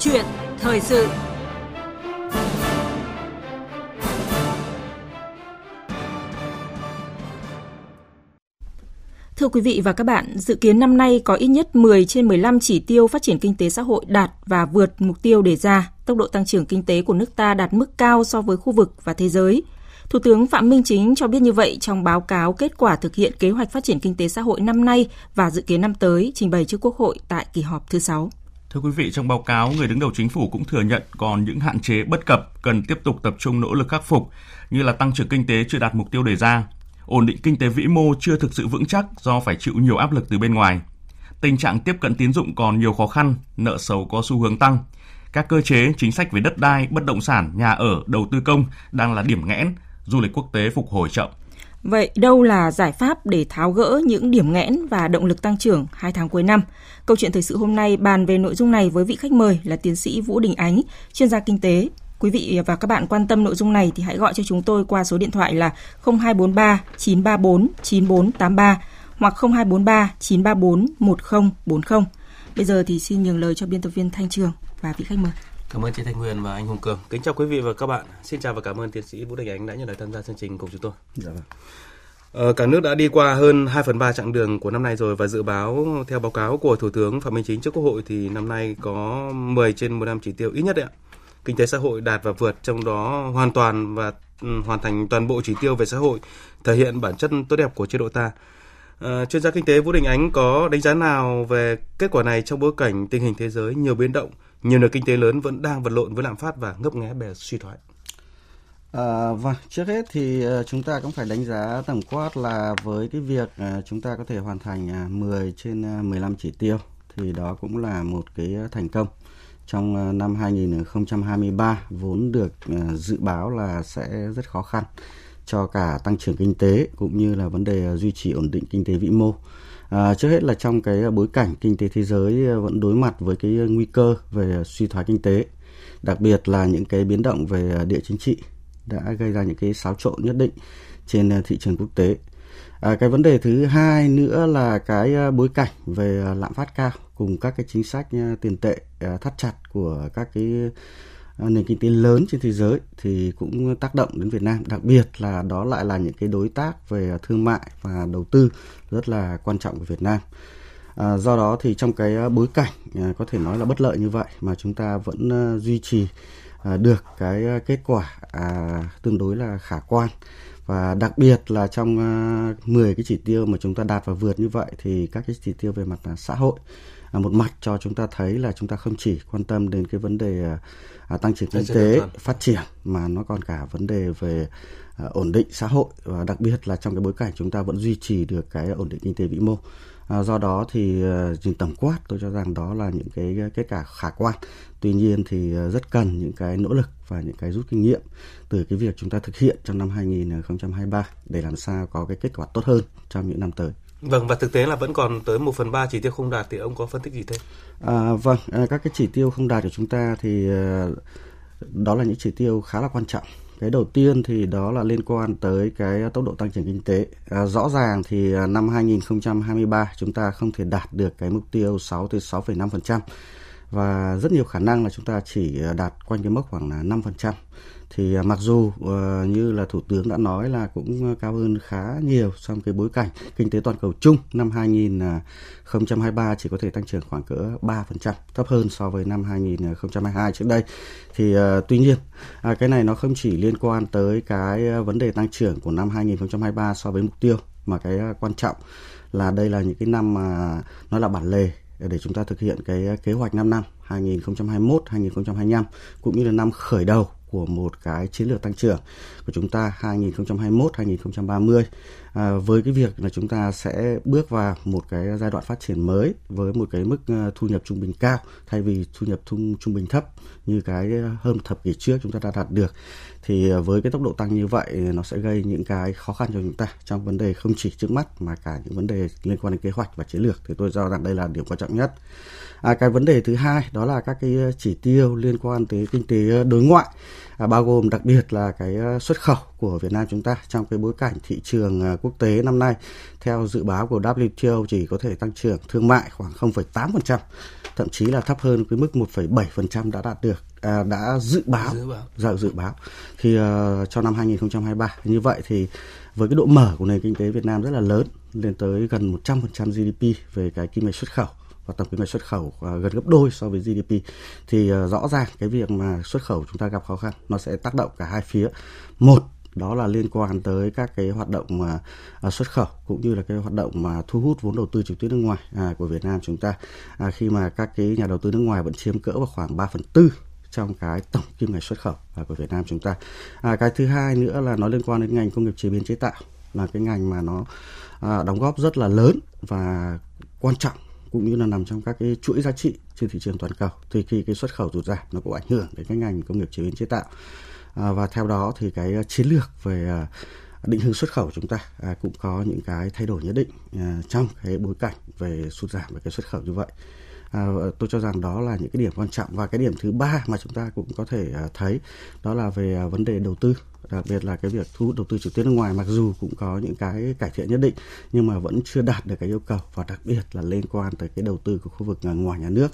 chuyện thời sự Thưa quý vị và các bạn, dự kiến năm nay có ít nhất 10 trên 15 chỉ tiêu phát triển kinh tế xã hội đạt và vượt mục tiêu đề ra. Tốc độ tăng trưởng kinh tế của nước ta đạt mức cao so với khu vực và thế giới. Thủ tướng Phạm Minh Chính cho biết như vậy trong báo cáo kết quả thực hiện kế hoạch phát triển kinh tế xã hội năm nay và dự kiến năm tới trình bày trước Quốc hội tại kỳ họp thứ 6. Thưa quý vị, trong báo cáo, người đứng đầu chính phủ cũng thừa nhận còn những hạn chế bất cập cần tiếp tục tập trung nỗ lực khắc phục, như là tăng trưởng kinh tế chưa đạt mục tiêu đề ra, ổn định kinh tế vĩ mô chưa thực sự vững chắc do phải chịu nhiều áp lực từ bên ngoài. Tình trạng tiếp cận tín dụng còn nhiều khó khăn, nợ xấu có xu hướng tăng. Các cơ chế, chính sách về đất đai, bất động sản, nhà ở, đầu tư công đang là điểm nghẽn, du lịch quốc tế phục hồi chậm. Vậy đâu là giải pháp để tháo gỡ những điểm nghẽn và động lực tăng trưởng hai tháng cuối năm? Câu chuyện thời sự hôm nay bàn về nội dung này với vị khách mời là tiến sĩ Vũ Đình Ánh, chuyên gia kinh tế. Quý vị và các bạn quan tâm nội dung này thì hãy gọi cho chúng tôi qua số điện thoại là 0243 934 9483 hoặc 0243 934 1040. Bây giờ thì xin nhường lời cho biên tập viên Thanh Trường và vị khách mời. Cảm ơn chị Thanh Nguyên và anh Hùng Cường. Kính chào quý vị và các bạn. Xin chào và cảm ơn tiến sĩ Vũ Đình Ánh đã nhận lời tham gia chương trình cùng chúng tôi. Dạ vâng. Ờ, cả nước đã đi qua hơn 2 phần 3 chặng đường của năm nay rồi và dự báo theo báo cáo của Thủ tướng Phạm Minh Chính trước Quốc hội thì năm nay có 10 trên 15 chỉ tiêu ít nhất đấy ạ. Kinh tế xã hội đạt và vượt trong đó hoàn toàn và ừ, hoàn thành toàn bộ chỉ tiêu về xã hội thể hiện bản chất tốt đẹp của chế độ ta. À, chuyên gia kinh tế Vũ Đình Ánh có đánh giá nào về kết quả này trong bối cảnh tình hình thế giới nhiều biến động, nhiều nền kinh tế lớn vẫn đang vật lộn với lạm phát và ngấp nghé bè suy thoái? À, vâng, trước hết thì ờ, chúng ta cũng phải đánh giá tổng quát là với cái việc chúng ta có thể hoàn thành 10 trên 15 chỉ tiêu thì đó cũng là một cái thành công trong năm 2023 vốn được dự báo là sẽ rất khó khăn cho cả tăng trưởng kinh tế cũng như là vấn đề à, duy trì ổn định kinh tế vĩ mô. À, trước hết là trong cái à, bối cảnh kinh tế thế giới à, vẫn đối mặt với cái nguy cơ về suy thoái kinh tế, đặc biệt là những cái biến động về địa chính trị đã gây ra những cái xáo trộn nhất định trên thị trường quốc tế. À, cái vấn đề thứ hai nữa là cái bối cảnh về lạm phát cao cùng các cái chính sách tiền tệ thắt chặt của các cái Ờ, nền kinh tế lớn trên thế giới thì cũng tác động đến Việt Nam. Đặc biệt là đó lại là những cái đối tác về thương mại và đầu tư rất là quan trọng của Việt Nam. À, do đó thì trong cái ờ, bối cảnh à, có thể nói là bất lợi như vậy mà chúng ta vẫn à, duy trì à, được cái kết quả à, tương đối là khả quan. Và đặc biệt là trong à, 10 cái chỉ tiêu mà chúng ta đạt và vượt như vậy thì các cái chỉ tiêu về mặt xã hội một mặt cho chúng ta thấy là chúng ta không chỉ quan tâm đến cái vấn đề à, à, tăng trưởng kinh tế phát triển mà nó còn cả vấn đề về ổn định xã hội và đặc biệt là trong cái bối cảnh chúng ta vẫn duy trì được cái ổn định kinh tế vĩ mô À, do đó thì nhìn tổng quát tôi cho rằng đó là những cái kết quả khả quan. Tuy nhiên thì rất cần những cái nỗ lực và những cái rút kinh nghiệm từ cái việc chúng ta thực hiện trong năm 2023 để làm sao có cái kết quả tốt hơn trong những năm tới. Vâng và thực tế là vẫn còn tới 1 phần 3 chỉ tiêu không đạt thì ông có phân tích gì thêm? À, vâng, à, các cái chỉ tiêu không đạt của chúng ta thì à, đó là những chỉ tiêu khá là quan trọng. Cái đầu tiên thì đó là liên quan tới cái tốc độ tăng trưởng kinh tế. À, rõ ràng thì à, năm 2023 chúng ta không thể đạt được cái mục tiêu 6 tới 6,5% và rất nhiều khả năng là chúng ta chỉ ờ, đạt quanh cái mốc khoảng là 5% thì ờ, mặc dù ờ, như là thủ tướng đã nói là cũng cao hơn khá nhiều trong cái bối cảnh kinh tế toàn cầu chung, năm 2023 chỉ có thể tăng trưởng khoảng cỡ 3% thấp hơn so với năm 2022 trước đây. Thì tuy nhiên à, cái này nó không chỉ liên quan tới cái vấn đề tăng trưởng của năm 2023 so với mục tiêu, mà cái quan trọng là đây là những cái năm mà nó là bản lề để chúng ta thực hiện cái kế hoạch 5 năm 2021 2025 cũng như là năm khởi đầu của một cái chiến lược tăng trưởng của chúng ta 2021 2030 à, với cái việc là chúng ta sẽ bước vào một cái giai đoạn phát triển mới với một cái mức à, thu nhập trung bình cao thay vì thu nhập trung trung bình thấp như cái hơn thập kỷ trước chúng ta đã đạt được thì à, với cái tốc độ tăng như vậy nó sẽ gây những cái khó khăn cho chúng ta trong vấn đề không chỉ trước mắt mà cả những vấn đề liên quan đến kế hoạch và chiến lược thì tôi cho rằng đây là điểm quan trọng nhất. À, cái vấn đề thứ hai đó là các cái chỉ tiêu liên quan tới kinh tế đối ngoại à, bao gồm đặc biệt là cái à, xuất khẩu của Việt Nam chúng ta trong cái bối cảnh thị trường à, quốc tế năm nay. Theo dự báo của WTO chỉ có thể tăng trưởng thương mại khoảng 0,8%, thậm chí là thấp hơn cái mức 1,7% đã đạt được à, đã dự báo. Dự báo, dự, dự báo. thì uh, cho năm 2023 như vậy thì với cái độ mở của nền kinh tế Việt Nam rất là lớn lên tới gần 100% GDP về cái kim ngạch xuất khẩu và tổng kim ngạch xuất khẩu uh, gần gấp đôi so với GDP thì uh, rõ ràng cái việc mà xuất khẩu chúng ta gặp khó khăn nó sẽ tác động cả hai phía. Một đó là liên quan tới các cái hoạt động mà à, xuất khẩu cũng như là cái hoạt động mà thu hút vốn đầu tư trực tiếp nước ngoài à, của Việt Nam chúng ta. À, khi mà các cái nhà đầu tư nước ngoài vẫn chiếm cỡ vào khoảng 3 phần tư trong cái tổng kim ngạch xuất khẩu à, của Việt Nam chúng ta. À, cái thứ hai nữa là nó liên quan đến ngành công nghiệp chế biến chế tạo là cái ngành mà nó à, đóng góp rất là lớn và quan trọng cũng như là nằm trong các cái chuỗi giá trị trên thị trường toàn cầu. Thì khi cái xuất khẩu rụt giảm nó cũng ảnh hưởng đến cái ngành công nghiệp chế biến chế tạo. À, và theo đó thì cái à, chiến lược về à, định hướng xuất khẩu chúng ta cũng có những cái thay đổi nhất định trong cái bối cảnh về sụt giảm về cái xuất khẩu như vậy. À, tôi cho rằng đó là những cái điểm quan trọng. Và cái điểm thứ ba mà chúng ta cũng có thể thấy đó là về vấn đề đầu tư. Đặc biệt là cái việc thu hút đầu tư trực tiếp nước ngoài mặc dù cũng có những cái cải thiện nhất định nhưng mà vẫn chưa đạt được cái yêu cầu. Và đặc biệt là liên quan tới cái đầu tư của khu vực ngoài nhà nước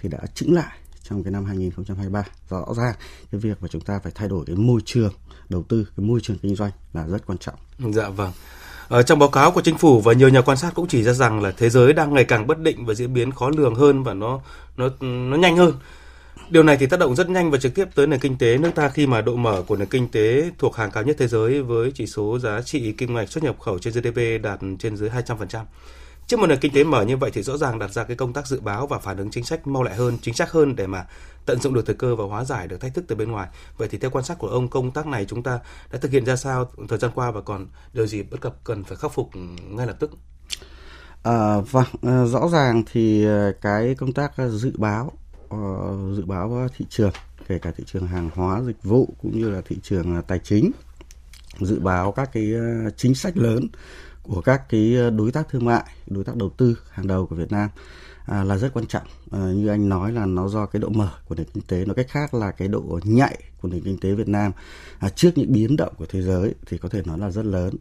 thì đã chững lại trong cái năm 2023 rõ ràng cái việc mà chúng ta phải thay đổi cái môi trường đầu tư, cái môi trường kinh doanh là rất quan trọng. Dạ vâng. Ở trong báo cáo của chính phủ và nhiều nhà quan sát cũng chỉ ra rằng là thế giới đang ngày càng bất định và diễn biến khó lường hơn và nó nó nó nhanh hơn. Điều này thì tác động rất nhanh và trực tiếp tới nền kinh tế nước ta khi mà độ mở của nền kinh tế thuộc hàng cao nhất thế giới với chỉ số giá trị kim ngạch xuất nhập khẩu trên GDP đạt trên dưới 200%. Trước một nền kinh tế mở như vậy thì rõ ràng đặt ra cái công tác dự báo và phản ứng chính sách mau lẹ hơn, chính xác hơn để mà tận dụng được thời cơ và hóa giải được thách thức từ bên ngoài. Vậy thì theo quan sát của ông, công tác này chúng ta đã thực hiện ra sao thời gian qua và còn điều gì bất cập cần phải khắc phục ừ, ngay lập tức? À, vâng, à, rõ ràng thì à, cái công tác à, dự báo uh, dự báo thị trường kể cả thị trường hàng hóa dịch vụ cũng như là thị trường à, tài chính dự báo các cái chính sách lớn của các cái ờ, đối tác thương mại đối tác đầu tư hàng đầu của Việt Nam à, là rất quan trọng. À, như anh nói là nó do cái độ mở của nền kinh tế nói cách khác là cái độ nhạy của nền kinh tế Việt Nam. À, trước những biến động của thế giới thì có thể nói là rất lớn.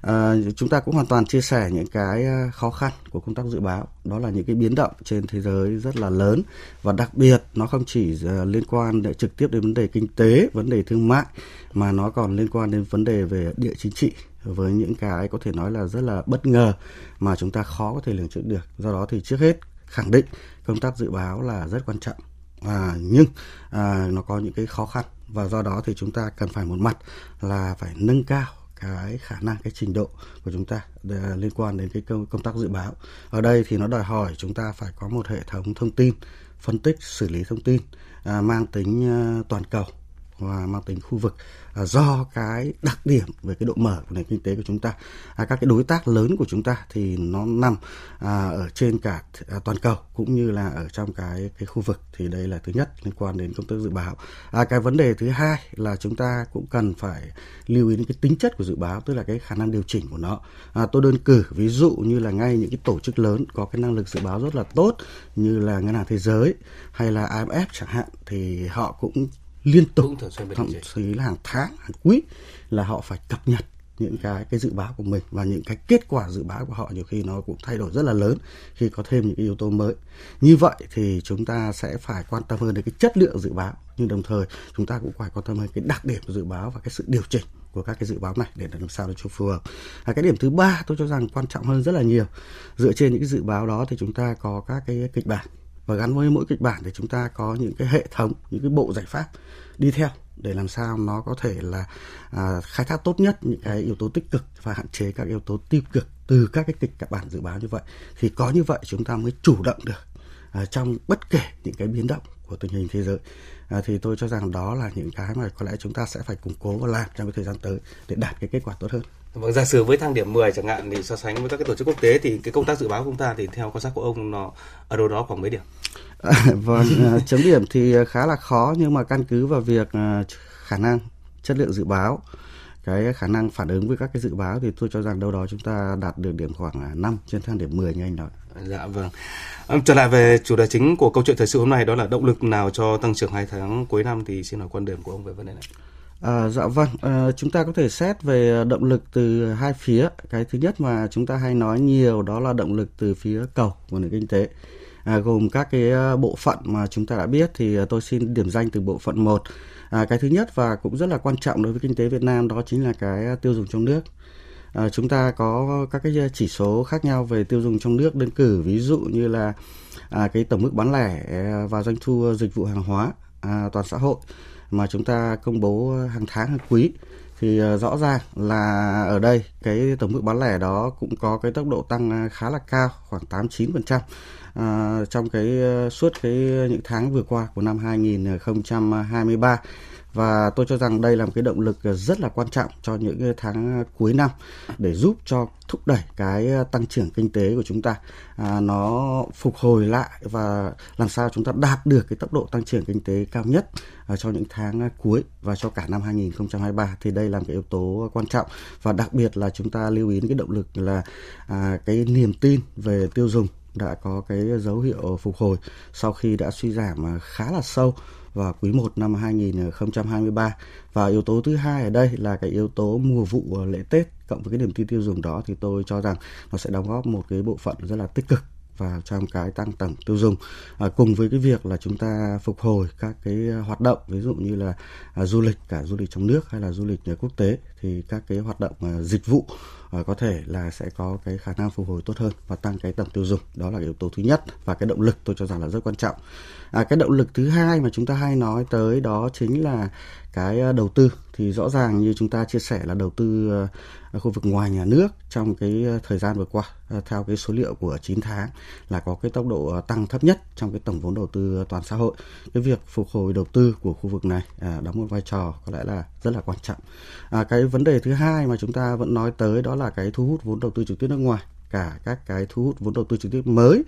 À, chúng ta cũng hoàn toàn chia sẻ những cái khó khăn của công tác dự báo. Đó là những cái biến động trên thế giới rất là lớn và đặc biệt nó không chỉ liên quan để trực tiếp đến vấn đề kinh tế vấn đề thương mại mà nó còn liên quan đến vấn đề về địa chính trị với những cái có thể nói là rất là bất ngờ mà chúng ta khó có thể lường trước được. Do đó thì trước hết khẳng định công tác dự báo là rất quan trọng. À, nhưng à, nó có những cái khó khăn và do đó thì chúng ta cần phải một mặt là phải nâng cao cái khả năng cái trình độ của chúng ta à, liên quan đến cái công, công tác dự báo. Ở đây thì nó đòi hỏi chúng ta phải có một hệ thống thông tin phân tích xử lý thông tin à, mang tính à, toàn cầu và mang tính khu vực à, do cái đặc điểm về cái độ mở của nền kinh tế của chúng ta. À, các cái đối tác lớn của chúng ta thì nó nằm à, ở trên cả à, toàn cầu cũng như là ở trong cái cái khu vực. Thì đây là thứ nhất liên quan đến công tác dự báo. À, cái vấn đề thứ hai là chúng ta cũng cần phải lưu ý đến cái tính chất của dự báo tức là cái khả năng điều chỉnh của nó. À, tôi đơn cử ví dụ như là ngay những cái tổ chức lớn có cái năng lực dự báo rất là tốt như là ngân hàng thế giới hay là IMF chẳng hạn thì họ cũng liên tục thậm chí là hàng tháng hàng quý là họ phải cập nhật những cái cái dự báo của mình và những cái kết quả dự báo của họ nhiều khi nó cũng thay đổi rất là lớn khi có thêm những cái yếu tố mới như vậy thì chúng ta sẽ phải quan tâm hơn đến cái chất lượng dự báo nhưng đồng thời chúng ta cũng phải quan tâm hơn cái đặc điểm của dự báo và cái sự điều chỉnh của các cái dự báo này để làm sao cho phù hợp. À, cái điểm thứ ba tôi cho rằng quan trọng hơn rất là nhiều. Dựa trên những cái dự báo đó thì chúng ta có các cái kịch bản và gắn với mỗi kịch bản thì chúng ta có những cái hệ thống những cái bộ giải pháp đi theo để làm sao nó có thể là à, khai thác tốt nhất những cái yếu tố tích cực và hạn chế các yếu tố tiêu cực từ các cái kịch bản dự báo như vậy. Thì có như vậy chúng ta mới chủ động được à, trong bất kể những cái biến động của tình hình thế giới à, thì tôi cho rằng đó là những cái mà có lẽ chúng ta sẽ phải củng cố và làm trong cái thời gian tới để đạt cái kết quả tốt hơn. Vâng, giả sử với thang điểm 10 chẳng hạn thì so sánh với các cái tổ chức quốc tế thì cái công tác dự báo của chúng ta thì theo quan sát của ông nó ở đâu đó khoảng mấy điểm? À, vâng, à, chấm điểm thì khá là khó nhưng mà căn cứ vào việc à, khả năng chất lượng dự báo cái khả năng phản ứng với các cái dự báo thì tôi cho rằng đâu đó chúng ta đạt được điểm khoảng 5 trên thang điểm 10 như anh nói. Dạ vâng. Ờ, trở lại về chủ đề chính của câu chuyện thời sự hôm nay đó là động lực nào cho tăng trưởng hai tháng cuối năm thì xin hỏi quan điểm của ông về vấn đề này. À, dạ vâng, à, chúng ta có thể xét về động lực từ hai phía. Cái thứ nhất mà chúng ta hay nói nhiều đó là động lực từ phía cầu của nền kinh tế. À, gồm các cái ờ, bộ phận mà chúng ta đã biết thì tôi xin điểm danh từ bộ phận 1. À, cái thứ nhất và cũng rất là quan trọng đối với kinh tế Việt Nam đó chính là cái tiêu dùng trong nước. À, chúng ta có các cái ờ, chỉ số khác nhau về tiêu dùng trong nước đơn cử ví dụ như là à, cái tổng mức bán lẻ ờ, và doanh thu dịch vụ hàng hóa à, toàn xã hội mà chúng ta công bố hàng tháng hàng quý. Thì à, rõ ràng là ở đây cái tổng mức bán lẻ đó cũng có cái tốc độ tăng khá là cao khoảng 89% à, trong cái suốt cái những tháng vừa qua của năm 2023 và tôi cho rằng đây là một cái động lực rất là quan trọng cho những tháng cuối năm để giúp cho thúc đẩy cái tăng trưởng kinh tế của chúng ta. À, nó phục hồi lại và làm sao chúng ta đạt được cái tốc độ tăng trưởng kinh tế cao nhất à, cho những tháng cuối và cho cả năm 2023 thì đây là một cái yếu tố quan trọng. Và đặc biệt là chúng ta lưu ý đến cái động lực là à, cái niềm tin về tiêu dùng đã có cái dấu hiệu phục hồi sau khi đã suy giảm khá là sâu vào quý 1 năm 2023 và yếu tố thứ hai ở đây là cái yếu tố mùa vụ ờ, lễ Tết cộng với cái niềm tin tiêu dùng đó thì tôi cho rằng nó sẽ đóng góp một cái bộ phận rất là tích cực vào trong cái tăng tổng tiêu dùng. À, cùng với cái việc là chúng ta phục hồi các cái ờ, hoạt động ví dụ như là à, du lịch cả du lịch trong nước hay là du lịch quốc tế thì các cái hoạt động à, dịch vụ có thể là sẽ có cái khả năng phục hồi tốt hơn và tăng cái tổng tiêu dùng đó là cái yếu tố thứ nhất và cái động lực tôi cho rằng là rất quan trọng à, cái động lực thứ hai mà chúng ta hay nói tới đó chính là cái à, đầu tư thì rõ ràng như chúng ta chia sẻ là đầu tư à, khu vực ngoài nhà nước trong cái à, thời gian vừa qua theo cái số liệu của 9 tháng là có cái tốc độ tăng thấp nhất trong cái tổng vốn đầu tư toàn xã hội. Cái việc phục hồi đầu tư của khu vực này đóng một vai trò có lẽ là rất là quan trọng. À, cái vấn đề thứ hai mà chúng ta vẫn nói tới đó là là cái thu hút vốn đầu tư trực tiếp nước ngoài cả các cái thu hút vốn đầu tư trực tiếp mới,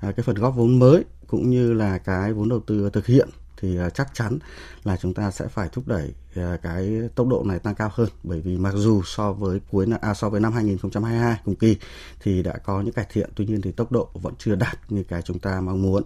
à, cái phần góp vốn mới cũng như là cái vốn đầu tư thực hiện thì à, chắc chắn là chúng ta sẽ phải thúc đẩy à, cái tốc độ này tăng cao hơn. Bởi vì mặc dù so với cuối à, so với năm 2022 cùng kỳ thì đã có những cải thiện tuy nhiên thì tốc độ vẫn chưa đạt như cái chúng ta mong muốn.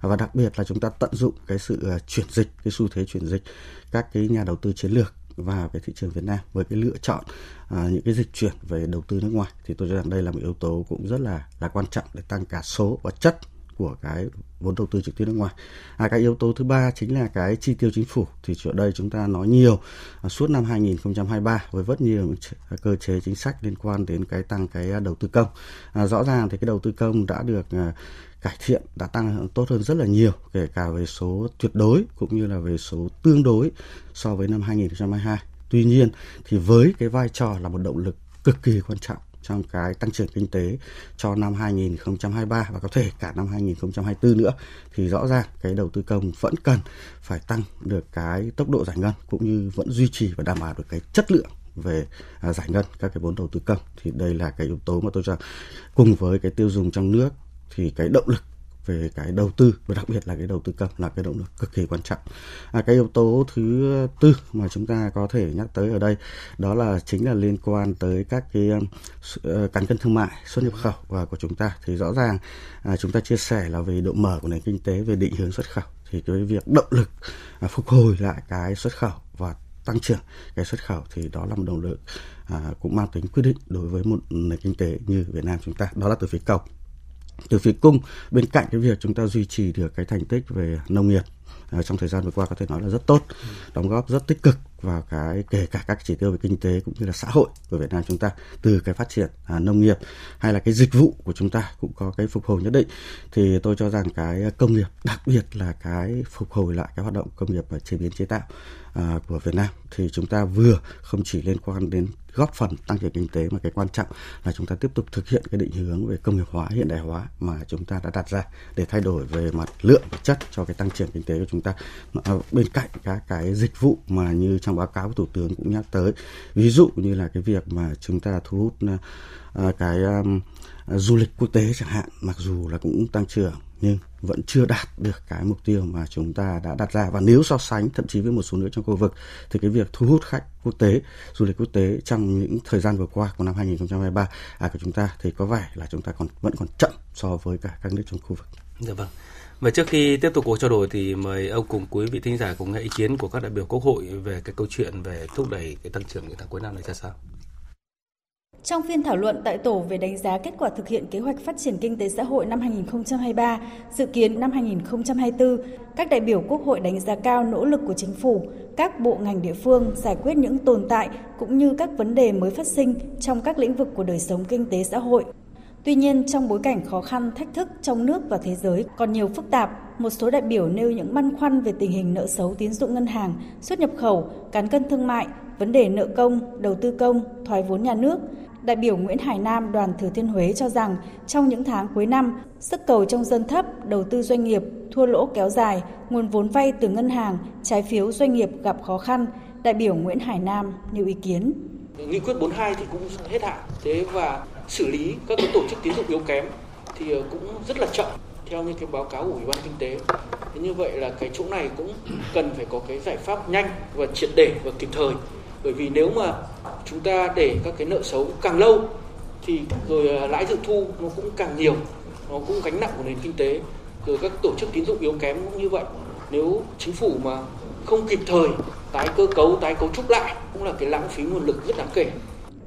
À, và đặc biệt là chúng ta tận dụng cái sự chuyển dịch cái xu thế chuyển dịch các cái nhà đầu tư chiến lược vào cái thị trường Việt Nam với cái lựa chọn à, những cái dịch chuyển về đầu tư nước ngoài thì tôi cho rằng đây là một yếu tố cũng rất là là quan trọng để tăng cả số và chất của cái vốn đầu tư trực tiếp nước ngoài. À, cái yếu tố thứ ba chính là cái chi tiêu chính phủ thì ở đây chúng ta nói nhiều à, suốt năm 2023 với rất nhiều à, cơ chế chính sách liên quan đến cái tăng cái à, đầu tư công. À, rõ ràng thì cái đầu tư công đã được à, cải thiện đã tăng tốt hơn rất là nhiều kể cả về số tuyệt đối cũng như là về số tương đối so với năm 2022. Tuy nhiên thì với cái vai trò là một động lực cực kỳ quan trọng trong cái tăng trưởng kinh tế cho năm 2023 và có thể cả năm 2024 nữa, thì rõ ràng cái đầu tư công vẫn cần phải tăng được cái tốc độ giải ngân cũng như vẫn duy trì và đảm bảo được cái chất lượng về à, giải ngân các cái vốn đầu tư công. Thì đây là cái yếu tố mà tôi cho, cùng với cái tiêu dùng trong nước thì cái động lực về cái đầu tư và đặc biệt là cái đầu tư công là cái động lực cực kỳ quan trọng. À, cái yếu tố thứ tư mà chúng ta có thể nhắc tới ở đây đó là chính là liên quan tới các cái uh, cán cân thương mại xuất nhập khẩu. Và của chúng ta thì rõ ràng à, chúng ta chia sẻ là về độ mở của nền kinh tế về định hướng xuất khẩu. Thì cái việc động lực à, phục hồi lại cái xuất khẩu và tăng trưởng cái xuất khẩu thì đó là một động lực à, cũng mang tính quyết định đối với một nền kinh tế như Việt Nam chúng ta. Đó là từ phía cầu từ phía cung. Bên cạnh cái việc chúng ta duy trì được cái thành tích về nông nghiệp à, trong thời gian vừa qua có thể nói là rất tốt đóng góp rất tích cực vào cái kể cả các chỉ tiêu về kinh tế cũng như là xã hội của Việt Nam chúng ta từ cái phát triển à, nông nghiệp hay là cái dịch vụ của chúng ta cũng có cái phục hồi nhất định. Thì tôi cho rằng cái công nghiệp đặc biệt là cái phục hồi lại cái hoạt động công nghiệp và chế biến chế tạo à, của Việt Nam thì chúng ta vừa không chỉ liên quan đến góp phần tăng trưởng kinh tế mà cái quan trọng là chúng ta tiếp tục thực hiện cái định hướng về công nghiệp hóa hiện đại hóa mà chúng ta đã đặt ra để thay đổi về mặt lượng và chất cho cái tăng trưởng kinh tế của chúng ta. À, bên cạnh các cái dịch vụ mà như trong báo cáo của thủ tướng cũng nhắc tới ví dụ như là cái việc mà chúng ta thu hút à, à cái um, du lịch quốc tế chẳng hạn mặc dù là cũng tăng trưởng nhưng vẫn chưa đạt được cái mục tiêu mà chúng ta đã đặt ra và nếu so sánh thậm chí với một số nước trong khu vực thì cái việc thu hút khách quốc tế du lịch quốc tế trong những thời gian vừa qua của năm 2023 à, của chúng ta thì có vẻ là chúng ta còn vẫn còn chậm so với cả các nước trong khu vực. Dạ vâng. Và trước khi tiếp tục cuộc trao đổi thì mời ông cùng quý vị thính giả cùng nghe ý kiến của các đại biểu Quốc hội về cái câu chuyện về thúc đẩy cái tăng trưởng những tháng cuối năm này ra sao. Trong phiên thảo luận tại tổ về đánh giá kết quả thực hiện kế hoạch phát triển kinh tế xã hội năm 2023, dự kiến năm 2024, các đại biểu Quốc hội đánh giá cao nỗ lực của chính phủ, các bộ ngành địa phương giải quyết những tồn tại cũng như các vấn đề mới phát sinh trong các lĩnh vực của đời sống kinh tế xã hội. Tuy nhiên, trong bối cảnh khó khăn, thách thức trong nước và thế giới còn nhiều phức tạp, một số đại biểu nêu những băn khoăn về tình hình nợ xấu tín dụng ngân hàng, xuất nhập khẩu, cán cân thương mại, vấn đề nợ công, đầu tư công, thoái vốn nhà nước – Đại biểu Nguyễn Hải Nam đoàn Thừa Thiên Huế cho rằng trong những tháng cuối năm, sức cầu trong dân thấp, đầu tư doanh nghiệp, thua lỗ kéo dài, nguồn vốn vay từ ngân hàng, trái phiếu doanh nghiệp gặp khó khăn. Đại biểu Nguyễn Hải Nam nêu ý kiến. Nghị quyết 42 thì cũng hết hạn, thế và xử lý các cái tổ chức tín dụng yếu kém thì ờ, cũng rất là chậm theo như cái báo cáo của Ủy ban Kinh tế. Thế như vậy là cái chỗ này cũng cần phải có cái giải pháp nhanh và triệt để và kịp thời bởi vì nếu mà chúng ta để các cái nợ xấu càng lâu thì rồi à, lãi dự thu nó cũng càng nhiều nó cũng gánh nặng của nền kinh tế. Rồi các tổ chức tín dụng yếu kém cũng như vậy. Nếu chính phủ mà không kịp thời tái cơ cấu tái cấu trúc lại cũng là cái lãng phí nguồn lực rất đáng kể.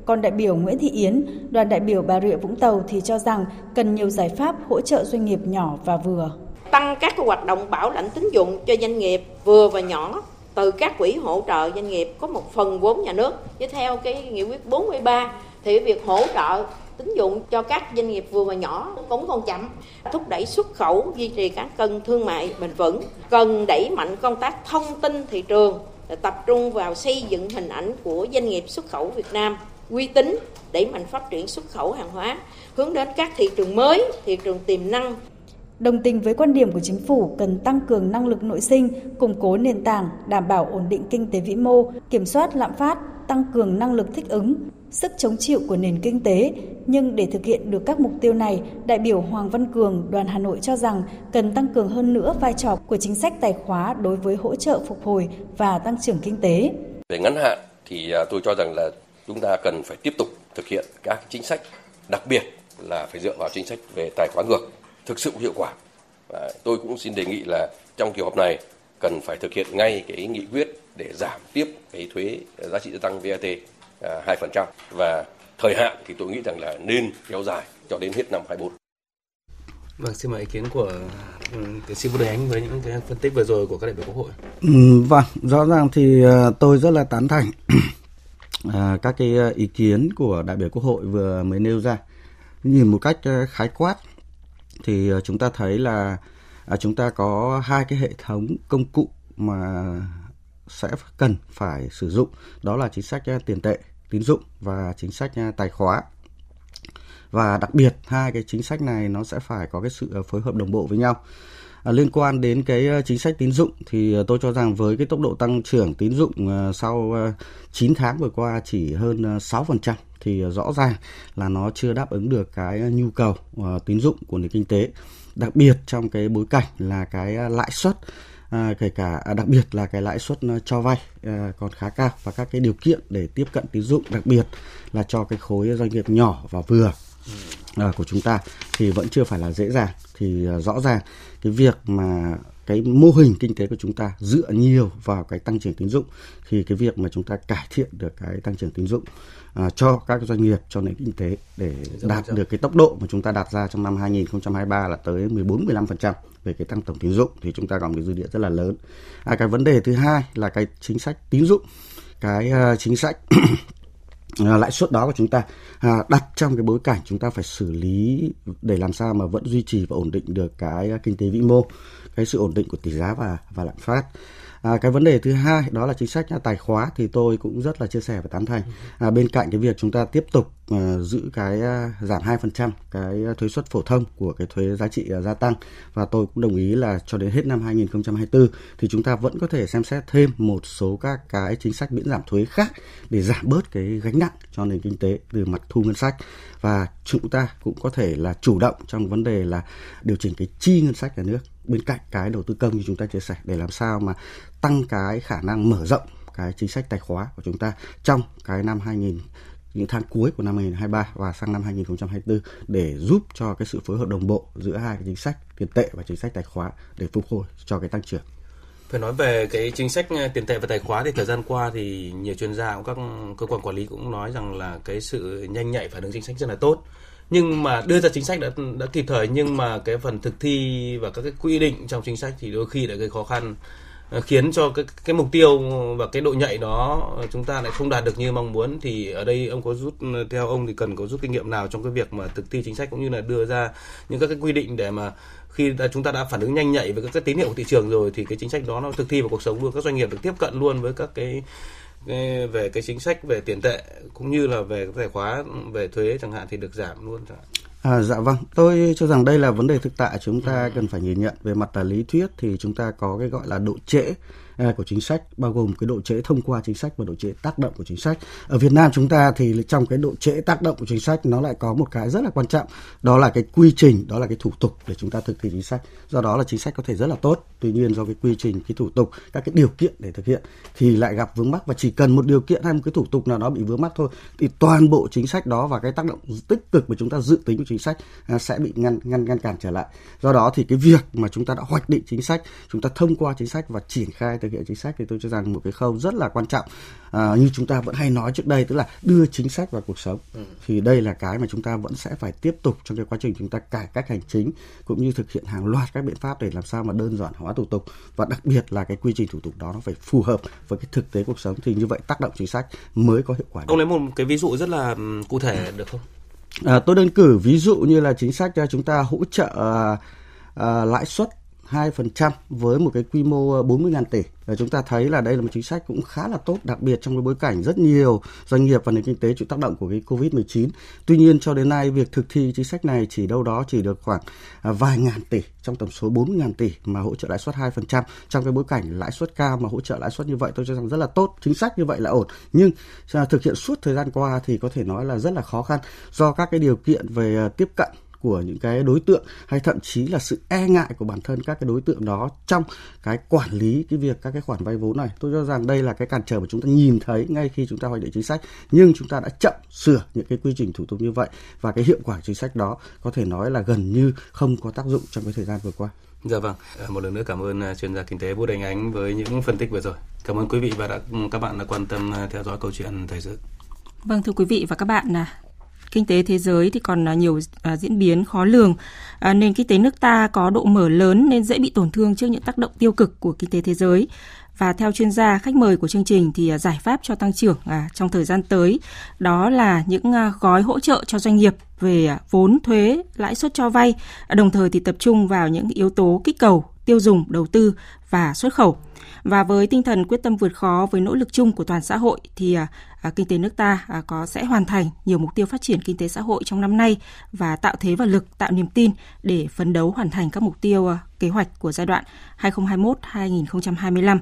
Còn đại biểu Nguyễn Thị Yến, đoàn đại biểu Bà Rịa Vũng Tàu thì cho rằng cần nhiều giải pháp hỗ trợ doanh nghiệp nhỏ và vừa. Tăng các hoạt động bảo lãnh tín dụng cho doanh nghiệp vừa và nhỏ từ các quỹ hỗ trợ doanh nghiệp có một phần vốn nhà nước. Với theo cái nghị quyết 43 thì việc hỗ trợ tín dụng cho các doanh nghiệp vừa và nhỏ cũng còn chậm. Thúc đẩy xuất khẩu, duy trì cán cân thương mại bền vững. Cần đẩy mạnh công tác thông tin thị trường tập trung vào xây dựng hình ảnh của doanh nghiệp xuất khẩu Việt Nam, uy tín, đẩy mạnh phát triển xuất khẩu hàng hóa, hướng đến các thị trường mới, thị trường tiềm năng Đồng tình với quan điểm của chính phủ cần tăng cường năng lực nội sinh, củng cố nền tảng, đảm bảo ổn định kinh tế vĩ mô, kiểm soát lạm phát, tăng cường năng lực thích ứng, sức chống chịu của nền kinh tế. Nhưng để thực hiện được các mục tiêu này, đại biểu Hoàng Văn Cường, đoàn Hà Nội cho rằng cần tăng cường hơn nữa vai trò của chính sách tài khóa đối với hỗ trợ phục hồi và tăng trưởng kinh tế. Về ngắn hạn thì à, tôi cho rằng là chúng ta cần phải tiếp tục thực hiện các chính sách, đặc biệt là phải dựa vào chính sách về tài khóa ngược thực sự hiệu quả. Tôi cũng xin đề nghị là trong kỳ họp này cần phải thực hiện ngay cái nghị quyết để giảm tiếp cái thuế giá trị gia tăng VAT 2% à, và thời hạn thì tôi nghĩ rằng là nên kéo dài cho đến hết năm 24. Vâng, xin mời ý kiến của ừ, tiến sĩ Vũ Đức Ánh với những cái phân tích vừa rồi của các đại biểu Quốc hội. Ừ, vâng, rõ ràng thì à, tôi rất là tán thành các cái ý kiến của đại biểu Quốc hội vừa mới nêu ra. Nhìn một cách khái quát thì ờ, chúng ta thấy là à, chúng ta có hai cái hệ thống công cụ mà sẽ cần phải sử dụng. Đó là chính sách tiền tệ, tín dụng và chính sách tài khóa và đặc biệt, hai cái chính sách này nó sẽ phải có cái sự ờ, phối hợp đồng bộ với nhau. À, liên quan đến cái chính sách tín dụng thì tôi cho rằng với cái tốc độ tăng trưởng tín dụng sau 9 tháng vừa qua chỉ hơn 6% thì rõ ràng là nó chưa đáp ứng được cái nhu cầu tín dụng của nền kinh tế. Đặc biệt trong cái bối cảnh là cái lãi suất à, kể cả à, đặc biệt là cái lãi suất cho vay à, còn khá cao và các cái điều kiện để tiếp cận tín dụng đặc biệt là cho cái khối doanh nghiệp nhỏ và vừa à, của chúng ta thì vẫn chưa phải là dễ dàng thì à, rõ ràng cái việc mà cái mô hình kinh tế của chúng ta dựa nhiều vào cái tăng trưởng tín dụng thì cái việc mà chúng ta cải thiện được cái tăng trưởng tín dụng à, cho các doanh nghiệp cho nền kinh tế để đạt được cái tốc độ mà chúng ta đặt ra trong năm 2023 là tới 14 15% về cái tăng tổng tín dụng thì chúng ta còn cái dư địa rất là lớn. À, cái vấn đề thứ hai là cái chính sách tín dụng cái uh, chính sách À, lãi suất đó của chúng ta à, đặt trong cái bối cảnh chúng ta phải xử lý để làm sao mà vẫn duy trì và ổn định được cái kinh tế vĩ mô cái sự ổn định của tỷ giá và và lạm phát. À, cái vấn đề thứ hai đó là chính sách tài khóa thì tôi cũng rất là chia sẻ và tán thành. À, bên cạnh cái việc chúng ta tiếp tục uh, giữ cái uh, giảm 2% cái à, thuế suất phổ thông của cái thuế giá trị uh, gia tăng và tôi cũng đồng ý là cho đến hết năm 2024 thì chúng ta vẫn có thể xem xét thêm một số các cái chính sách miễn giảm thuế khác để giảm bớt cái gánh nặng cho nền kinh tế từ mặt thu ngân sách và chúng ta cũng có thể là chủ động trong vấn đề là điều chỉnh cái chi ngân sách nhà nước bên cạnh cái đầu tư công như chúng ta chia sẻ để làm sao mà tăng cái khả năng mở rộng cái chính sách tài khóa của chúng ta trong cái năm 2000 những tháng cuối của năm 2023 và sang năm 2024 để giúp cho cái sự phối hợp đồng bộ giữa hai cái chính sách tiền tệ và chính sách tài khóa để phục hồi cho cái tăng trưởng. Phải nói về cái chính sách ờ, tiền tệ và tài khóa thì thời gian qua thì nhiều chuyên gia cũng các cơ quan quản lý cũng nói rằng là cái sự nhanh nhạy phản ứng chính sách rất là tốt nhưng mà đưa ra chính sách đã đã kịp thời, nhưng mà cái phần thực thi và các cái quy định trong chính sách thì đôi khi lại gây khó khăn ờ, khiến cho cái cái mục tiêu và cái độ nhạy đó ờ, chúng ta lại không đạt được như mong muốn. Thì ở đây ông có rút ờ, theo ông thì cần có rút kinh nghiệm nào trong cái việc mà thực thi chính sách cũng như là đưa ra những các cái quy định để mà khi chúng ta đã phản ứng nhanh nhạy với các cái tín hiệu của thị trường rồi thì cái chính sách đó nó thực thi vào cuộc sống luôn các doanh nghiệp được tiếp cận luôn với các cái về cái chính sách về tiền tệ cũng như là về cái tài khóa về thuế chẳng hạn thì được giảm luôn chẳng hạn. À, dạ vâng, tôi cho rằng đây là vấn đề thực tại chúng ta cần phải nhìn nhận. Về mặt là lý thuyết thì chúng ta có cái gọi là độ trễ của chính sách, bao gồm cái độ trễ thông qua chính sách và độ trễ tác động của chính sách. Ở Việt Nam chúng ta thì trong cái độ trễ tác động của chính sách, nó lại có một cái rất là quan trọng, đó là cái quy trình, đó là cái thủ tục để chúng ta thực thi chính sách. Do đó là chính sách có thể rất là tốt, tuy nhiên do cái quy trình, cái thủ tục, các cái điều kiện để thực hiện thì lại gặp vướng mắc và chỉ cần một điều kiện hay một cái thủ tục nào đó bị vướng mắc thôi thì toàn bộ chính sách đó và cái tác động tích cực mà chúng ta dự tính của chính sách à, sẽ bị ngăn ngăn ngăn cản trở lại. Do đó thì cái việc mà chúng ta đã hoạch định chính sách, chúng ta thông qua chính sách và triển khai thực hiện chính sách thì tôi cho rằng một cái khâu rất là quan trọng à, như chúng ta vẫn hay nói trước đây tức là đưa chính sách vào cuộc sống ừ. thì đây là cái mà chúng ta vẫn sẽ phải tiếp tục trong cái quá trình chúng ta cải cách hành chính cũng như thực hiện hàng loạt các biện pháp để làm sao mà đơn giản hóa thủ tục và đặc biệt là cái quy trình thủ tục đó nó phải phù hợp với cái thực tế cuộc sống thì như vậy tác động chính sách mới có hiệu quả. Ông lấy một cái ví dụ rất là cụ thể được không? À, tôi đơn cử ví dụ như là chính sách cho chúng ta hỗ trợ à, à, lãi suất 2% với một cái quy mô ờ, 40.000 tỷ. Và chúng ta thấy là đây là một chính sách cũng khá là tốt, đặc biệt trong cái bối cảnh rất nhiều doanh nghiệp và nền kinh tế chịu tác động của cái Covid-19. Tuy nhiên cho đến nay việc thực thi chính sách này chỉ đâu đó chỉ được khoảng à, vài ngàn tỷ trong tổng số 40.000 tỷ mà hỗ trợ lãi suất 2% trong cái bối cảnh lãi suất cao mà hỗ trợ lãi suất như vậy tôi cho rằng rất là tốt, chính sách như vậy là ổn. Nhưng à, thực hiện suốt thời gian qua thì có thể nói là rất là khó khăn do các cái điều kiện về ờ, tiếp cận của những cái đối tượng hay thậm chí là sự e ngại của bản thân các cái đối tượng đó trong cái quản lý cái việc các cái khoản vay vốn này tôi cho rằng đây là cái cản trở mà chúng ta nhìn thấy ngay khi chúng ta hoạch định chính sách nhưng chúng ta đã chậm sửa những cái quy trình thủ tục như vậy và cái hiệu quả chính sách đó có thể nói là gần như không có tác dụng trong cái thời gian vừa qua Dạ vâng, à, một lần nữa cảm ơn à, chuyên gia kinh tế Vũ Đình Ánh với những phân tích vừa rồi. Cảm ơn quý vị và đã, các bạn đã quan tâm à, theo dõi câu chuyện thời sự. Vâng thưa quý vị và các bạn, kinh tế thế giới thì còn à, nhiều à, diễn biến khó lường. nên nền kinh tế nước ta có độ mở lớn nên dễ bị tổn thương trước những tác động tiêu cực của kinh tế thế giới. Và theo chuyên gia khách mời của chương trình thì giải pháp cho tăng trưởng trong thời gian tới đó là những gói hỗ trợ cho doanh nghiệp về vốn thuế, lãi suất cho vay, đồng thời thì tập trung vào những yếu tố kích cầu, tiêu dùng, đầu tư và xuất khẩu. Và với tinh thần quyết tâm vượt khó với nỗ lực chung của toàn xã hội thì à, à, kinh tế nước ta à, có sẽ hoàn thành nhiều mục tiêu phát triển kinh tế xã hội trong năm nay và tạo thế và lực, tạo niềm tin để phấn đấu hoàn thành các mục tiêu à, kế hoạch của giai đoạn 2021-2025.